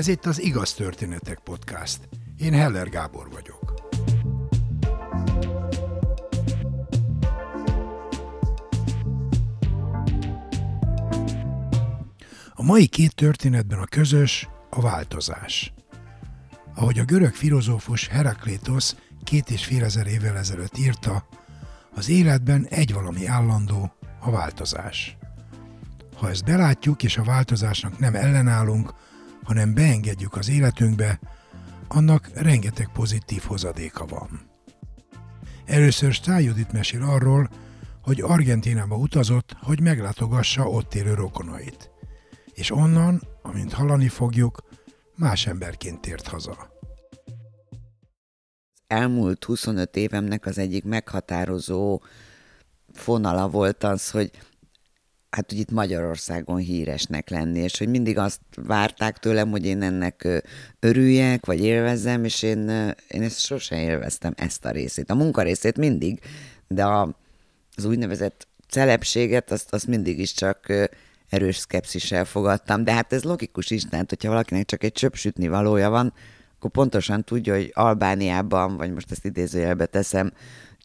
Ez itt az Igaz Történetek Podcast. Én Heller Gábor vagyok. A mai két történetben a közös a változás. Ahogy a görög filozófus Heraklétos két és fél ezer évvel ezelőtt írta, az életben egy valami állandó, a változás. Ha ezt belátjuk és a változásnak nem ellenállunk, hanem beengedjük az életünkbe, annak rengeteg pozitív hozadéka van. Először Stájudit mesél arról, hogy Argentinába utazott, hogy meglátogassa ott élő rokonait. És onnan, amint hallani fogjuk, más emberként tért haza. Elmúlt 25 évemnek az egyik meghatározó fonala volt az, hogy hát hogy itt Magyarországon híresnek lenni, és hogy mindig azt várták tőlem, hogy én ennek örüljek, vagy élvezzem, és én, én ezt sosem élveztem, ezt a részét. A munkarészét mindig, de a, az úgynevezett celebséget, azt, azt mindig is csak erős szkepszissel fogadtam, de hát ez logikus is, tehát hogyha valakinek csak egy csöpsütni valója van, akkor pontosan tudja, hogy Albániában, vagy most ezt idézőjelbe teszem,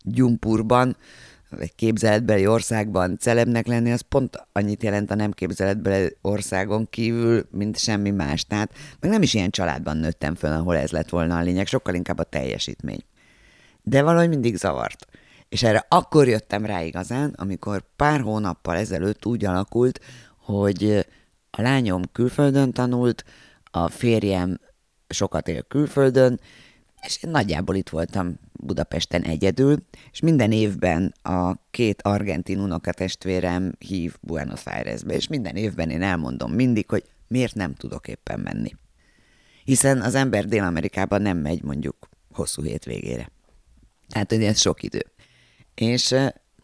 Gyumpurban, egy képzeletbeli országban celebnek lenni, az pont annyit jelent a nem képzeletbeli országon kívül, mint semmi más. Tehát meg nem is ilyen családban nőttem föl, ahol ez lett volna a lényeg, sokkal inkább a teljesítmény. De valahogy mindig zavart. És erre akkor jöttem rá igazán, amikor pár hónappal ezelőtt úgy alakult, hogy a lányom külföldön tanult, a férjem sokat él külföldön, és én nagyjából itt voltam Budapesten egyedül, és minden évben a két argentin unokatestvérem hív Buenos Airesbe, és minden évben én elmondom mindig, hogy miért nem tudok éppen menni. Hiszen az ember Dél-Amerikában nem megy mondjuk hosszú hétvégére. Tehát, hogy ez sok idő. És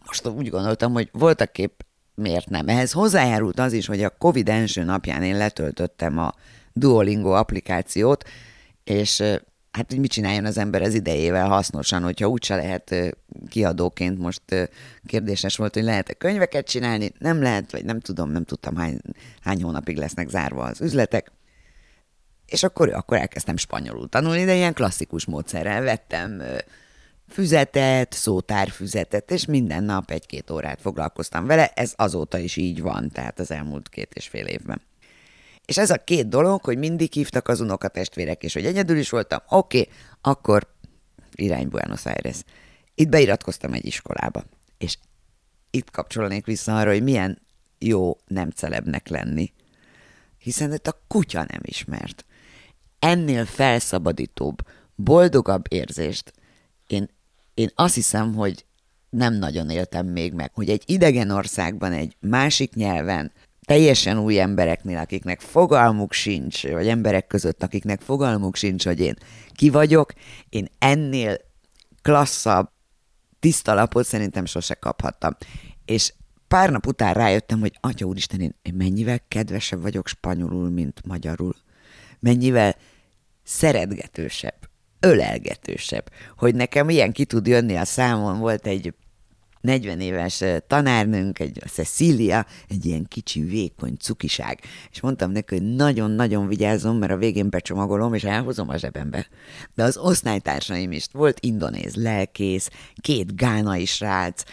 most úgy gondoltam, hogy voltak épp miért nem. Ehhez hozzájárult az is, hogy a Covid első napján én letöltöttem a Duolingo applikációt, és hát hogy mit csináljon az ember az idejével hasznosan, hogyha úgyse lehet kiadóként most kérdéses volt, hogy lehet-e könyveket csinálni, nem lehet, vagy nem tudom, nem tudtam hány, hány hónapig lesznek zárva az üzletek. És akkor, akkor elkezdtem spanyolul tanulni, de ilyen klasszikus módszerrel vettem füzetet, szótárfüzetet, és minden nap egy-két órát foglalkoztam vele, ez azóta is így van, tehát az elmúlt két és fél évben. És ez a két dolog, hogy mindig hívtak az unokatestvérek, és hogy egyedül is voltam, oké, okay, akkor irány Buenos Aires. Itt beiratkoztam egy iskolába, és itt kapcsolnék vissza arra, hogy milyen jó nem celebnek lenni. Hiszen itt a kutya nem ismert. Ennél felszabadítóbb, boldogabb érzést én, én azt hiszem, hogy nem nagyon éltem még meg, hogy egy idegen országban, egy másik nyelven, teljesen új embereknél, akiknek fogalmuk sincs, vagy emberek között, akiknek fogalmuk sincs, hogy én ki vagyok, én ennél klasszabb, tiszta lapot szerintem sose kaphattam. És pár nap után rájöttem, hogy atya úristen, én, mennyivel kedvesebb vagyok spanyolul, mint magyarul. Mennyivel szeretgetősebb, ölelgetősebb. Hogy nekem ilyen ki tud jönni a számon, volt egy 40 éves tanárnőnk, egy Cecilia, egy ilyen kicsi, vékony cukiság. És mondtam neki, hogy nagyon-nagyon vigyázom, mert a végén becsomagolom, és elhozom a zsebembe. De az osztálytársaim is, volt indonéz lelkész, két gánai srác,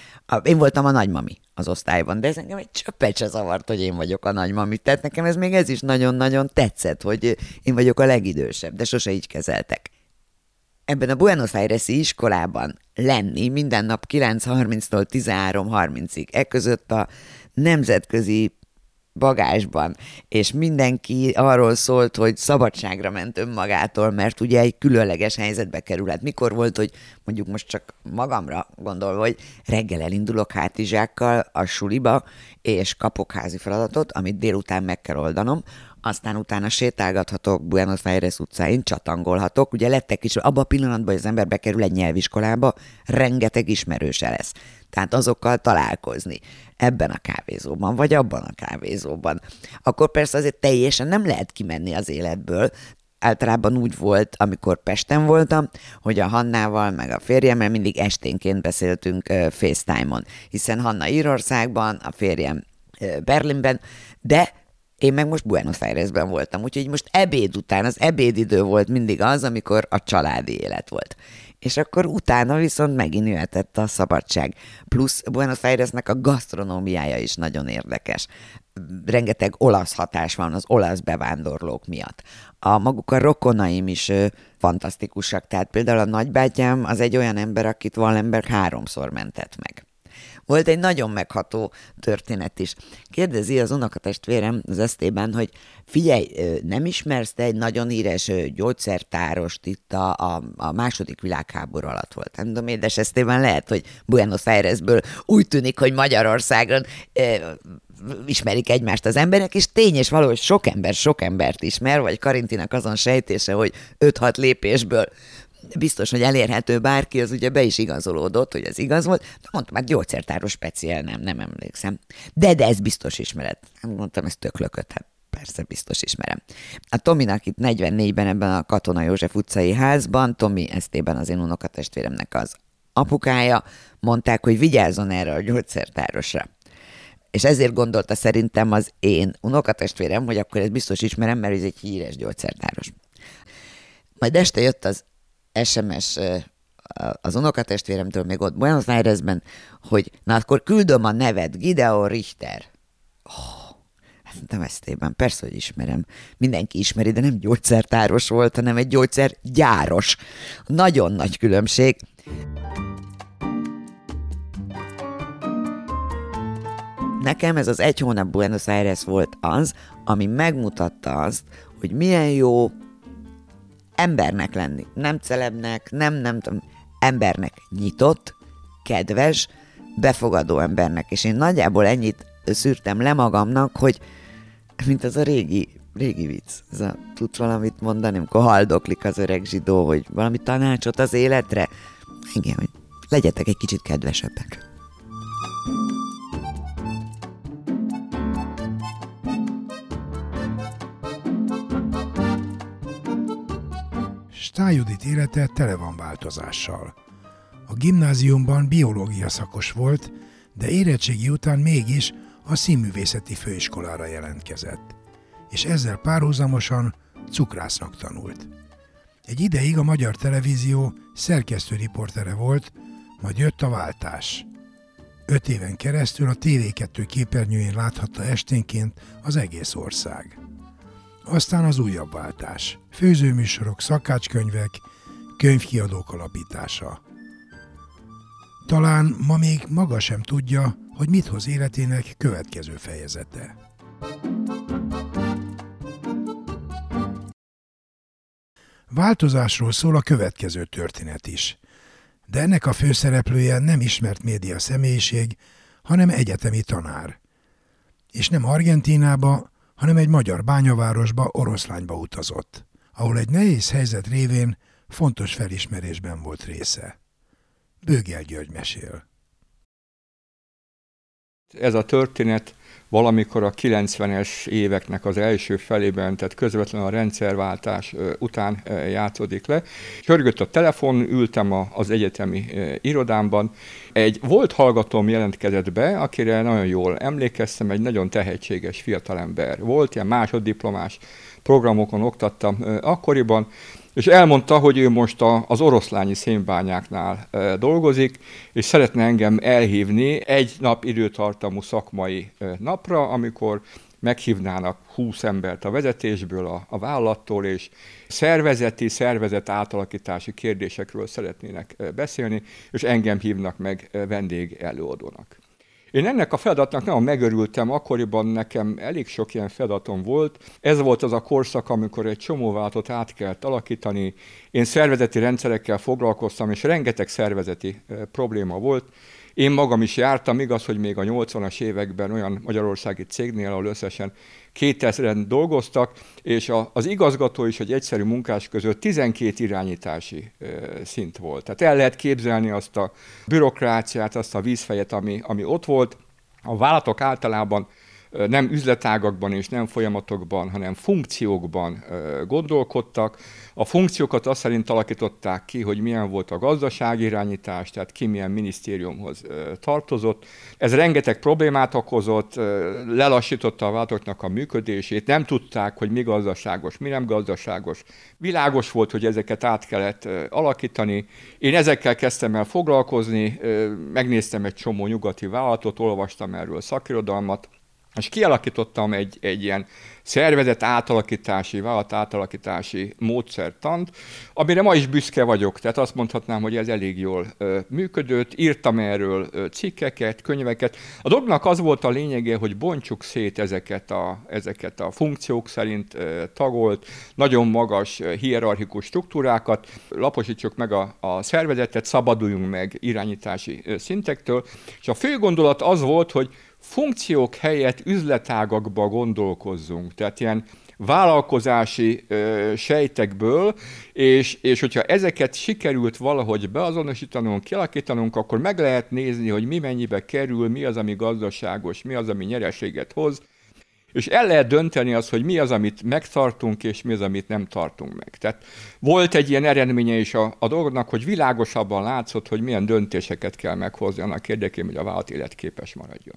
én voltam a nagymami az osztályban, de ez engem egy csöppet se zavart, hogy én vagyok a nagymami. Tehát nekem ez még ez is nagyon-nagyon tetszett, hogy én vagyok a legidősebb, de sose így kezeltek ebben a Buenos Aires-i iskolában lenni minden nap 9.30-tól 13.30-ig. E a nemzetközi bagásban, és mindenki arról szólt, hogy szabadságra ment önmagától, mert ugye egy különleges helyzetbe kerül. Mikor volt, hogy mondjuk most csak magamra gondolva, hogy reggel elindulok hátizsákkal a suliba, és kapok házi feladatot, amit délután meg kell oldanom, aztán utána sétálgathatok Buenos Aires utcáin, csatangolhatok. Ugye lettek is, abban a pillanatban, hogy az ember bekerül egy nyelviskolába, rengeteg ismerőse lesz. Tehát azokkal találkozni ebben a kávézóban, vagy abban a kávézóban. Akkor persze azért teljesen nem lehet kimenni az életből, általában úgy volt, amikor Pesten voltam, hogy a Hannával, meg a férjemmel mindig esténként beszéltünk FaceTime-on, hiszen Hanna Írországban, a férjem Berlinben, de Én meg most Buenos Airesben voltam, úgyhogy most ebéd után, az ebédidő volt mindig az, amikor a családi élet volt. És akkor utána viszont megint jöhetett a szabadság. Plusz Buenos Airesnek a gasztronómiája is nagyon érdekes. Rengeteg olasz hatás van az olasz bevándorlók miatt. A maguk a rokonaim is ö, fantasztikusak. Tehát például a nagybátyám az egy olyan ember, akit Wallenberg háromszor mentett meg. Volt egy nagyon megható történet is. Kérdezi az unokatestvérem az esztében, hogy figyelj, nem ismersz te egy nagyon híres gyógyszertárost itt a, a, a második világháború alatt volt. Nem tudom, édes esztében lehet, hogy Buenos Airesből úgy tűnik, hogy Magyarországon e, ismerik egymást az emberek, és tény és való, hogy sok ember sok embert ismer, vagy Karintinak azon sejtése, hogy 5-6 lépésből biztos, hogy elérhető bárki, az ugye be is igazolódott, hogy ez igaz volt, de mondtam, hát gyógyszertáros speciál, nem, nem emlékszem. De, de ez biztos ismeret. Mondtam, ez tök lökött, hát persze biztos ismerem. A Tominak itt 44-ben ebben a Katona József utcai házban, Tomi Esztében az én unokatestvéremnek az apukája, mondták, hogy vigyázzon erre a gyógyszertárosra. És ezért gondolta szerintem az én unokatestvérem, hogy akkor ez biztos ismerem, mert ez egy híres gyógyszertáros. Majd este jött az SMS az unokatestvéremtől még ott Buenos Airesben, hogy na akkor küldöm a nevet, Gideon Richter. Oh, nem esztében, persze, hogy ismerem. Mindenki ismeri, de nem gyógyszertáros volt, hanem egy gyógyszergyáros. Nagyon nagy különbség. Nekem ez az egy hónap Buenos Aires volt az, ami megmutatta azt, hogy milyen jó embernek lenni. Nem celebnek, nem, nem tudom, embernek nyitott, kedves, befogadó embernek. És én nagyjából ennyit szűrtem le magamnak, hogy mint az a régi, régi vicc. Ez a, tudsz valamit mondani, amikor haldoklik az öreg zsidó, hogy valami tanácsot az életre? Igen, hogy legyetek egy kicsit kedvesebbek. Stájudit élete tele van változással. A gimnáziumban biológia szakos volt, de érettségi után mégis a színművészeti főiskolára jelentkezett, és ezzel párhuzamosan cukrásznak tanult. Egy ideig a magyar televízió szerkesztő riportere volt, majd jött a váltás. Öt éven keresztül a TV2 képernyőjén láthatta esténként az egész ország. Aztán az újabb váltás. Főzőműsorok, szakácskönyvek, könyvkiadók alapítása. Talán ma még maga sem tudja, hogy mit hoz életének következő fejezete. Változásról szól a következő történet is. De ennek a főszereplője nem ismert média személyiség, hanem egyetemi tanár. És nem Argentinába, hanem egy magyar bányavárosba, oroszlányba utazott, ahol egy nehéz helyzet révén fontos felismerésben volt része. Bőgel György mesél. Ez a történet valamikor a 90-es éveknek az első felében, tehát közvetlenül a rendszerváltás után játszódik le. Körgött a telefon, ültem az egyetemi irodámban. Egy volt hallgatóm jelentkezett be, akire nagyon jól emlékeztem, egy nagyon tehetséges fiatalember volt, ilyen másoddiplomás programokon oktattam akkoriban, és elmondta, hogy ő most a, az oroszlányi szénbányáknál e, dolgozik, és szeretne engem elhívni egy nap időtartamú szakmai e, napra, amikor meghívnának 20 embert a vezetésből, a, a vállalattól, és szervezeti, szervezet átalakítási kérdésekről szeretnének beszélni, és engem hívnak meg vendég előadónak. Én ennek a feladatnak nagyon megörültem, akkoriban nekem elég sok ilyen feladatom volt. Ez volt az a korszak, amikor egy csomó váltot át kellett alakítani. Én szervezeti rendszerekkel foglalkoztam, és rengeteg szervezeti probléma volt. Én magam is jártam, igaz, hogy még a 80-as években olyan magyarországi cégnél, ahol összesen 2000-en dolgoztak, és a, az igazgató és egy egyszerű munkás között 12 irányítási e, szint volt. Tehát el lehet képzelni azt a bürokráciát, azt a vízfejet, ami, ami ott volt. A vállalatok általában nem üzletágakban és nem folyamatokban, hanem funkciókban gondolkodtak. A funkciókat azt szerint alakították ki, hogy milyen volt a gazdasági irányítás, tehát ki milyen minisztériumhoz tartozott. Ez rengeteg problémát okozott, lelassította a vállalatoknak a működését, nem tudták, hogy mi gazdaságos, mi nem gazdaságos. Világos volt, hogy ezeket át kellett alakítani. Én ezekkel kezdtem el foglalkozni, megnéztem egy csomó nyugati vállalatot, olvastam erről szakirodalmat, és kialakítottam egy, egy ilyen szervezet átalakítási, vállalat átalakítási módszertant, amire ma is büszke vagyok, tehát azt mondhatnám, hogy ez elég jól működött, írtam erről cikkeket, könyveket. A dolognak az volt a lényege, hogy bontsuk szét ezeket a, ezeket a funkciók szerint tagolt, nagyon magas hierarchikus struktúrákat, laposítsuk meg a, a szervezetet, szabaduljunk meg irányítási szintektől, és a fő gondolat az volt, hogy funkciók helyett üzletágakba gondolkozzunk. Tehát ilyen vállalkozási ö, sejtekből, és, és hogyha ezeket sikerült valahogy beazonosítanunk, kialakítanunk, akkor meg lehet nézni, hogy mi mennyibe kerül, mi az, ami gazdaságos, mi az, ami nyereséget hoz, és el lehet dönteni az, hogy mi az, amit megtartunk, és mi az, amit nem tartunk meg. Tehát volt egy ilyen eredménye is a, a dolognak, hogy világosabban látszott, hogy milyen döntéseket kell meghozni annak érdekében, hogy a vállalat életképes maradjon.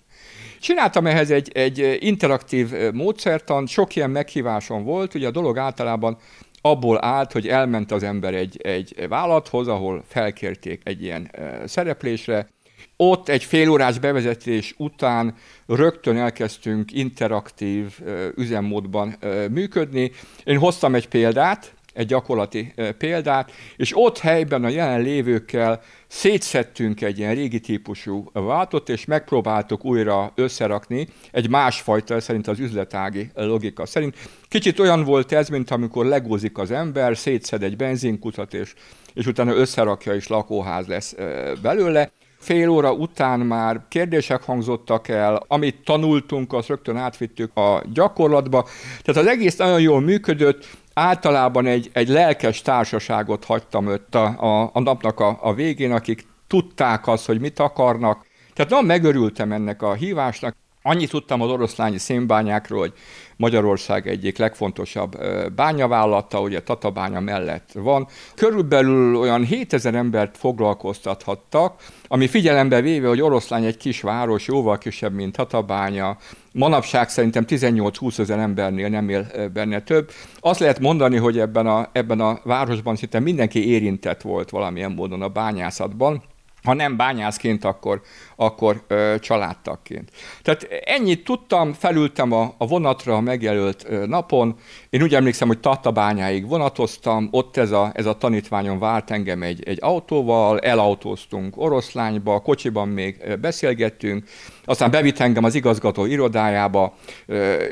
Csináltam ehhez egy, egy interaktív módszertan, sok ilyen meghívásom volt, ugye a dolog általában abból állt, hogy elment az ember egy, egy vállalathoz, ahol felkérték egy ilyen szereplésre, ott egy félórás bevezetés után rögtön elkezdtünk interaktív üzemmódban működni. Én hoztam egy példát, egy gyakorlati példát, és ott helyben a jelenlévőkkel szétszettünk egy ilyen régi típusú váltot, és megpróbáltuk újra összerakni egy másfajta, szerint az üzletági logika szerint. Kicsit olyan volt ez, mint amikor legózik az ember, szétszed egy benzinkutat, és, és utána összerakja, és lakóház lesz belőle fél óra után már kérdések hangzottak el, amit tanultunk, azt rögtön átvittük a gyakorlatba. Tehát az egész nagyon jól működött, általában egy, egy lelkes társaságot hagytam ott a, a, a napnak a, a végén, akik tudták azt, hogy mit akarnak. Tehát nagyon megörültem ennek a hívásnak. Annyit tudtam az oroszlányi szénbányákról, hogy Magyarország egyik legfontosabb bányavállalata, ugye Tatabánya mellett van. Körülbelül olyan 7000 embert foglalkoztathattak, ami figyelembe véve, hogy Oroszlány egy kis város, jóval kisebb, mint Tatabánya, manapság szerintem 18-20 ezer embernél nem él benne több. Azt lehet mondani, hogy ebben a, ebben a városban szinte mindenki érintett volt valamilyen módon a bányászatban ha nem bányászként, akkor, akkor ö, családtagként. Tehát ennyit tudtam, felültem a, a vonatra a megjelölt ö, napon. Én úgy emlékszem, hogy Tatabányáig vonatoztam, ott ez a, ez a tanítványom várt engem egy, egy autóval, elautóztunk Oroszlányba, kocsiban még beszélgettünk, aztán bevitt engem az igazgató irodájába.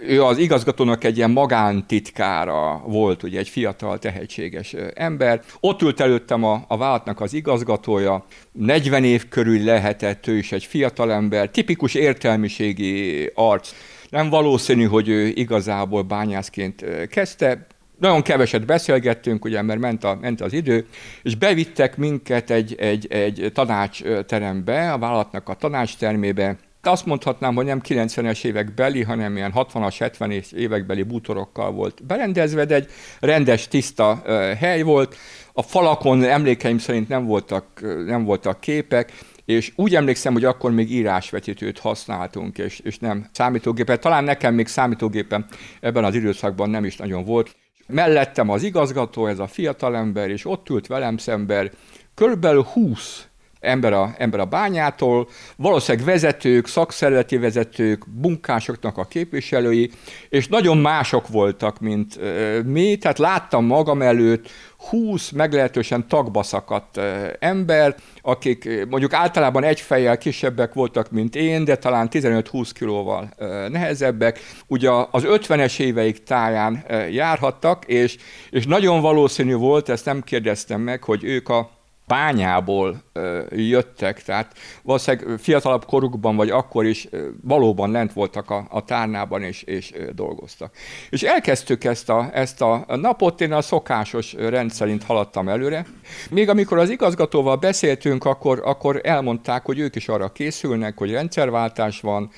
Ő az igazgatónak egy ilyen magántitkára volt, ugye egy fiatal, tehetséges ember. Ott ült előttem a, a vállalatnak az igazgatója, 40 év körül lehetett, ő is egy fiatalember, tipikus értelmiségi arc. Nem valószínű, hogy ő igazából bányászként kezdte, nagyon keveset beszélgettünk, ugye, mert ment, a, ment az idő, és bevittek minket egy, egy, egy tanácsterembe, a vállalatnak a tanácstermébe, azt mondhatnám, hogy nem 90-es évek beli, hanem ilyen 60-as, 70-es évek beli bútorokkal volt berendezve, de egy rendes, tiszta hely volt. A falakon emlékeim szerint nem voltak, nem voltak képek, és úgy emlékszem, hogy akkor még írásvetítőt használtunk, és, és nem számítógépet. Talán nekem még számítógépem ebben az időszakban nem is nagyon volt. Mellettem az igazgató, ez a fiatalember, és ott ült velem szemben körülbelül 20 ember a, ember a bányától, valószínűleg vezetők, szakszervezeti vezetők, munkásoknak a képviselői, és nagyon mások voltak, mint mi, tehát láttam magam előtt 20 meglehetősen tagba szakadt ember, akik mondjuk általában egy fejjel kisebbek voltak, mint én, de talán 15-20 kilóval nehezebbek. Ugye az 50-es éveik táján járhattak, és, és nagyon valószínű volt, ezt nem kérdeztem meg, hogy ők a bányából jöttek, tehát valószínűleg fiatalabb korukban, vagy akkor is valóban lent voltak a, a tárnában, és, és dolgoztak. És elkezdtük ezt a, ezt a napot, én a szokásos rendszerint haladtam előre. Még amikor az igazgatóval beszéltünk, akkor, akkor elmondták, hogy ők is arra készülnek, hogy rendszerváltás van,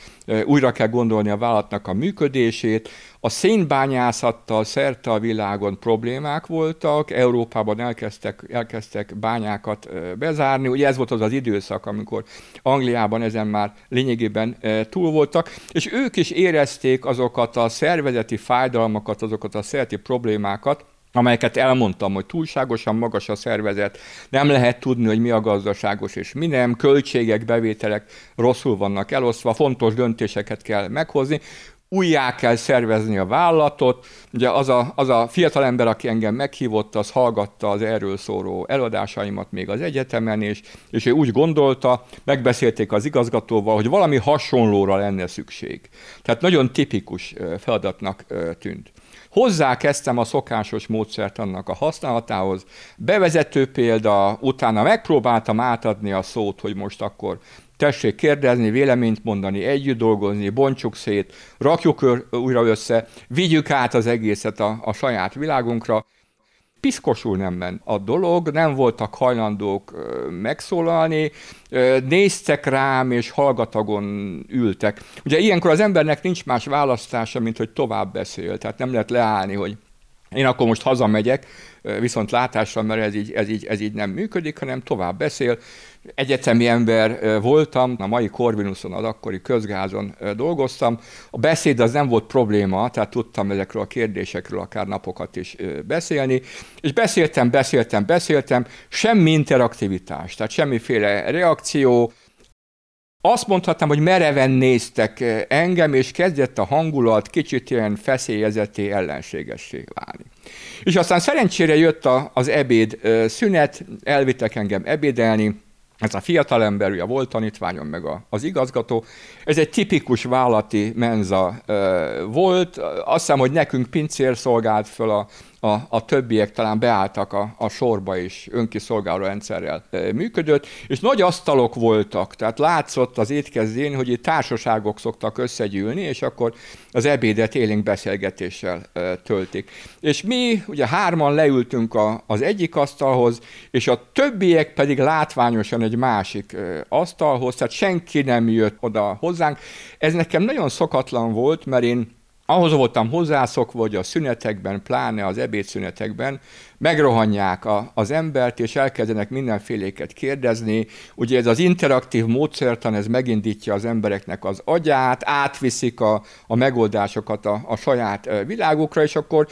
újra kell gondolni a vállalatnak a működését, a szénbányászattal szerte a világon problémák voltak, Európában elkezdtek, elkezdtek bányákat bezárni, ugye ez volt az az időszak, amikor Angliában ezen már lényegében túl voltak, és ők is érezték azokat a szervezeti fájdalmakat, azokat a szerti problémákat, amelyeket elmondtam, hogy túlságosan magas a szervezet, nem lehet tudni, hogy mi a gazdaságos és mi nem, költségek, bevételek rosszul vannak elosztva, fontos döntéseket kell meghozni, újjá kell szervezni a vállalatot. Ugye az a, az a fiatal ember, aki engem meghívott, az hallgatta az erről szóló előadásaimat még az egyetemen, és, és ő úgy gondolta, megbeszélték az igazgatóval, hogy valami hasonlóra lenne szükség. Tehát nagyon tipikus feladatnak tűnt. Hozzá kezdtem a szokásos módszert annak a használatához. Bevezető példa, utána megpróbáltam átadni a szót, hogy most akkor tessék kérdezni, véleményt mondani, együtt dolgozni, bontsuk szét, rakjuk újra össze, vigyük át az egészet a, a saját világunkra. Piszkosul nem ment a dolog, nem voltak hajlandók megszólalni, néztek rám, és hallgatagon ültek. Ugye ilyenkor az embernek nincs más választása, mint hogy tovább beszél, tehát nem lehet leállni, hogy én akkor most hazamegyek, viszont látással, mert ez így, ez, így, ez így nem működik, hanem tovább beszél. Egyetemi ember voltam, a mai Corvinuson, az akkori közgázon dolgoztam. A beszéd az nem volt probléma, tehát tudtam ezekről a kérdésekről akár napokat is beszélni, és beszéltem, beszéltem, beszéltem, semmi interaktivitás, tehát semmiféle reakció, azt mondhatnám, hogy mereven néztek engem, és kezdett a hangulat kicsit ilyen feszélyezeté, ellenségessé válni. És aztán szerencsére jött a, az ebéd szünet, elvittek engem ebédelni, ez a fiatalember, ugye volt tanítványom, meg a, az igazgató, ez egy tipikus vállati menza ö, volt. Azt hiszem, hogy nekünk pincér szolgált föl a, a, a többiek talán beálltak a, a sorba is, önkiszolgáló rendszerrel e, működött, és nagy asztalok voltak, tehát látszott az étkezdén, hogy itt társaságok szoktak összegyűlni, és akkor az ebédet élénk beszélgetéssel e, töltik. És mi ugye hárman leültünk a, az egyik asztalhoz, és a többiek pedig látványosan egy másik e, asztalhoz, tehát senki nem jött oda hozzánk. Ez nekem nagyon szokatlan volt, mert én ahhoz voltam hozzászokva, hogy a szünetekben, pláne az ebédszünetekben megrohanják a, az embert, és elkezdenek mindenféléket kérdezni. Ugye ez az interaktív módszertan, ez megindítja az embereknek az agyát, átviszik a, a megoldásokat a, a saját világukra, és akkor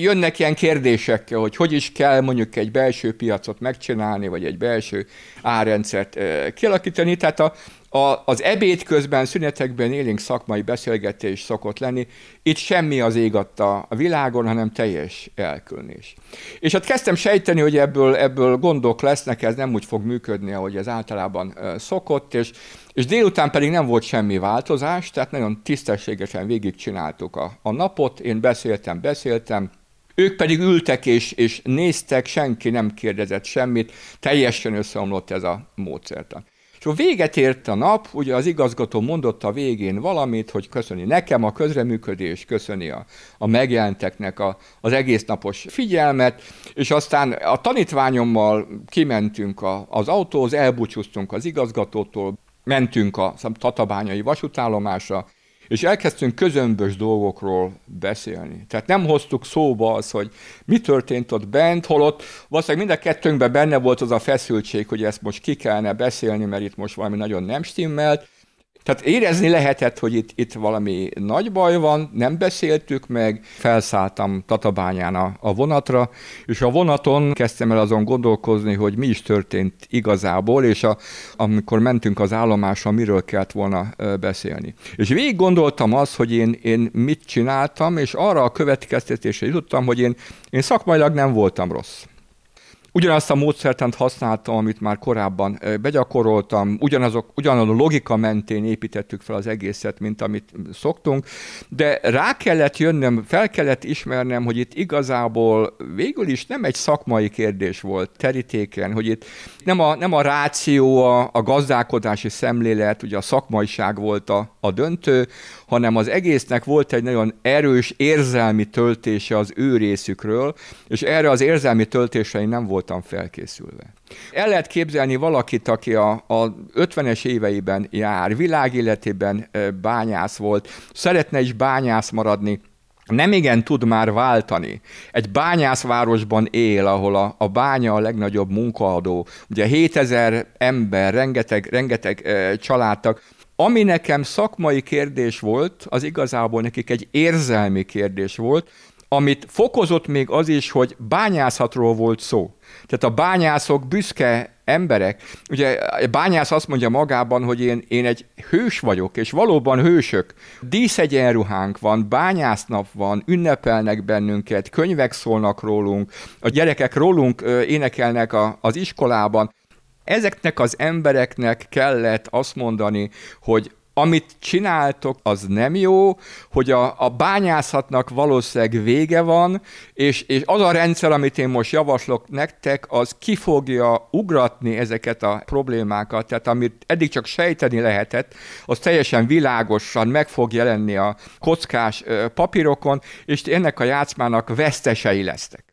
jönnek ilyen kérdésekkel, hogy hogy is kell mondjuk egy belső piacot megcsinálni, vagy egy belső árrendszert kialakítani. Tehát a, a, az ebéd közben, szünetekben élénk szakmai beszélgetés szokott lenni. Itt semmi az ég a világon, hanem teljes elkülnés. És hát kezdtem sejteni, hogy ebből, ebből gondok lesznek, ez nem úgy fog működni, ahogy ez általában szokott, és, és délután pedig nem volt semmi változás, tehát nagyon tisztességesen végigcsináltuk a, a napot, én beszéltem, beszéltem, ők pedig ültek és, és néztek, senki nem kérdezett semmit, teljesen összeomlott ez a módszertan. Akkor véget ért a nap, ugye az igazgató mondott a végén valamit, hogy köszöni nekem a közreműködés, köszöni a, a megjelenteknek a, az egész napos figyelmet, és aztán a tanítványommal kimentünk a, az autóhoz, elbúcsúztunk az igazgatótól, mentünk a Tatabányai vasútállomásra, és elkezdtünk közömbös dolgokról beszélni. Tehát nem hoztuk szóba az, hogy mi történt ott bent, holott valószínűleg mind a kettőnkben benne volt az a feszültség, hogy ezt most ki kellene beszélni, mert itt most valami nagyon nem stimmelt, tehát érezni lehetett, hogy itt, itt valami nagy baj van, nem beszéltük meg, felszálltam Tatabányán a, a vonatra, és a vonaton kezdtem el azon gondolkozni, hogy mi is történt igazából, és a, amikor mentünk az állomásra, miről kellett volna beszélni. És végig gondoltam azt, hogy én, én mit csináltam, és arra a következtetésre jutottam, hogy én, én szakmailag nem voltam rossz. Ugyanazt a módszertant használtam, amit már korábban begyakoroltam, ugyanazok, ugyanaz a logika mentén építettük fel az egészet, mint amit szoktunk, de rá kellett jönnöm, fel kellett ismernem, hogy itt igazából végül is nem egy szakmai kérdés volt terítéken, hogy itt nem a, nem a ráció, a, a gazdálkodási szemlélet, ugye a szakmaiság volt a, a döntő, hanem az egésznek volt egy nagyon erős érzelmi töltése az ő részükről, és erre az érzelmi töltésre én nem voltam felkészülve. El lehet képzelni valakit, aki a, a 50-es éveiben jár, világéletében bányász volt, szeretne is bányász maradni, nem igen tud már váltani. Egy bányászvárosban él, ahol a, a bánya a legnagyobb munkaadó. Ugye 7000 ember, rengeteg, rengeteg e, családtag. Ami nekem szakmai kérdés volt, az igazából nekik egy érzelmi kérdés volt, amit fokozott még az is, hogy bányászatról volt szó. Tehát a bányászok büszke emberek. Ugye a bányász azt mondja magában, hogy én, én egy hős vagyok, és valóban hősök. Díszegyenruhánk van, bányásznap van, ünnepelnek bennünket, könyvek szólnak rólunk, a gyerekek rólunk énekelnek a, az iskolában. Ezeknek az embereknek kellett azt mondani, hogy amit csináltok, az nem jó, hogy a, a bányászatnak valószínűleg vége van, és, és az a rendszer, amit én most javaslok nektek, az ki fogja ugratni ezeket a problémákat, tehát amit eddig csak sejteni lehetett, az teljesen világosan meg fog jelenni a kockás papírokon, és ennek a játszmának vesztesei lesztek.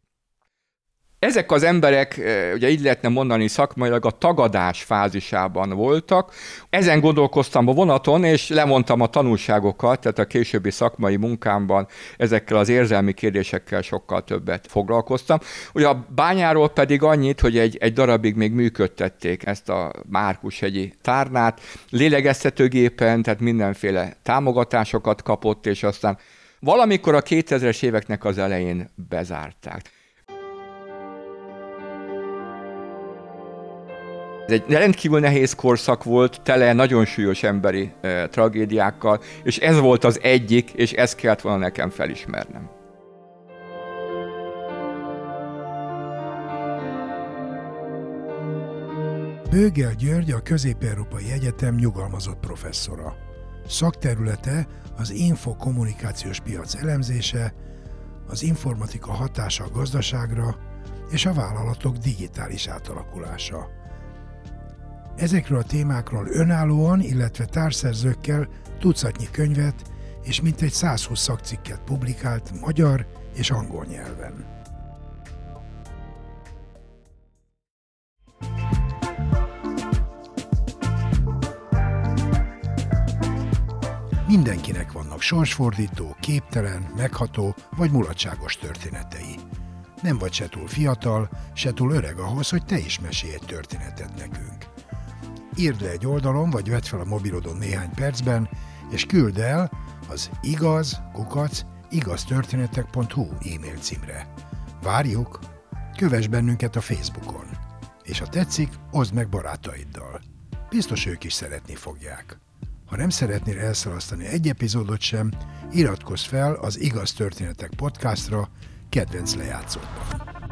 Ezek az emberek, eh, ugye így lehetne mondani szakmailag, a tagadás fázisában voltak. Ezen gondolkoztam a vonaton, és levontam a tanulságokat, tehát a későbbi szakmai munkámban ezekkel az érzelmi kérdésekkel sokkal többet foglalkoztam. Ugye a bányáról pedig annyit, hogy egy, egy darabig még működtették ezt a Márkushegyi tárnát, lélegeztetőgépen, tehát mindenféle támogatásokat kapott, és aztán valamikor a 2000-es éveknek az elején bezárták. Ez egy rendkívül nehéz korszak volt, tele nagyon súlyos emberi e, tragédiákkal, és ez volt az egyik, és ezt kellett volna nekem felismernem. Bőgel György a Közép-Európai Egyetem nyugalmazott professzora. Szakterülete az infokommunikációs piac elemzése, az informatika hatása a gazdaságra és a vállalatok digitális átalakulása. Ezekről a témákról önállóan, illetve társszerzőkkel tucatnyi könyvet és mintegy 120 szakcikket publikált magyar és angol nyelven. Mindenkinek vannak sorsfordító, képtelen, megható vagy mulatságos történetei. Nem vagy se túl fiatal, se túl öreg ahhoz, hogy te is mesélj egy történetet nekünk írd le egy oldalon, vagy vedd fel a mobilodon néhány percben, és küld el az igaz, kukac, igaztörténetek.hu e-mail címre. Várjuk! Kövess bennünket a Facebookon. És ha tetszik, oszd meg barátaiddal. Biztos ők is szeretni fogják. Ha nem szeretnél elszalasztani egy epizódot sem, iratkozz fel az Igaz Történetek podcastra kedvenc lejátszódban.